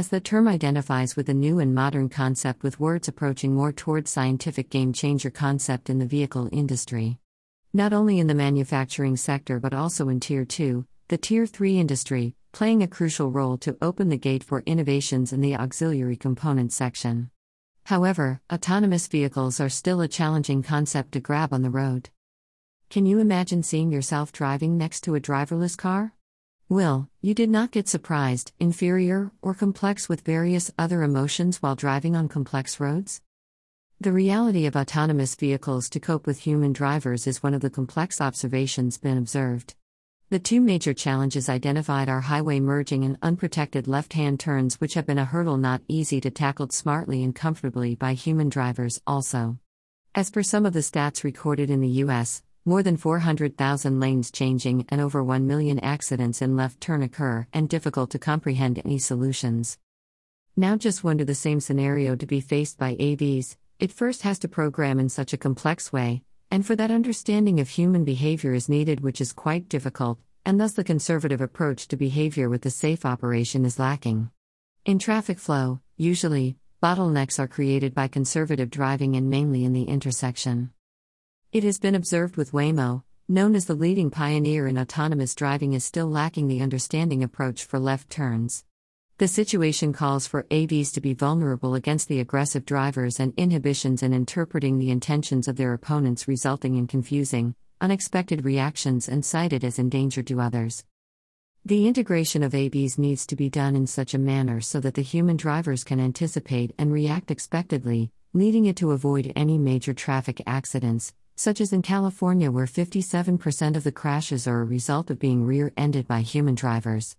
as the term identifies with a new and modern concept with words approaching more towards scientific game changer concept in the vehicle industry. Not only in the manufacturing sector but also in Tier 2, the Tier 3 industry, playing a crucial role to open the gate for innovations in the auxiliary component section. However, autonomous vehicles are still a challenging concept to grab on the road. Can you imagine seeing yourself driving next to a driverless car? Will, you did not get surprised, inferior, or complex with various other emotions while driving on complex roads? The reality of autonomous vehicles to cope with human drivers is one of the complex observations been observed. The two major challenges identified are highway merging and unprotected left hand turns, which have been a hurdle not easy to tackle smartly and comfortably by human drivers, also. As per some of the stats recorded in the US, more than 400,000 lanes changing and over 1 million accidents in left turn occur, and difficult to comprehend any solutions. Now, just wonder the same scenario to be faced by AVs, it first has to program in such a complex way, and for that understanding of human behavior is needed, which is quite difficult, and thus the conservative approach to behavior with the safe operation is lacking. In traffic flow, usually, bottlenecks are created by conservative driving and mainly in the intersection. It has been observed with Waymo, known as the leading pioneer in autonomous driving, is still lacking the understanding approach for left turns. The situation calls for AVs to be vulnerable against the aggressive drivers and inhibitions in interpreting the intentions of their opponents, resulting in confusing, unexpected reactions and cited as endangered to others. The integration of AVs needs to be done in such a manner so that the human drivers can anticipate and react expectedly, leading it to avoid any major traffic accidents, such as in California, where 57% of the crashes are a result of being rear ended by human drivers.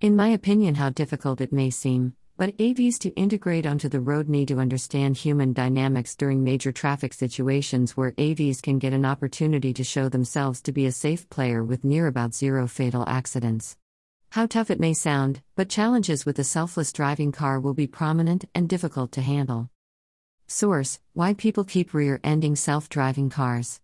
In my opinion, how difficult it may seem, but AVs to integrate onto the road need to understand human dynamics during major traffic situations where AVs can get an opportunity to show themselves to be a safe player with near about zero fatal accidents. How tough it may sound, but challenges with a selfless driving car will be prominent and difficult to handle. Source Why People Keep Rear Ending Self Driving Cars.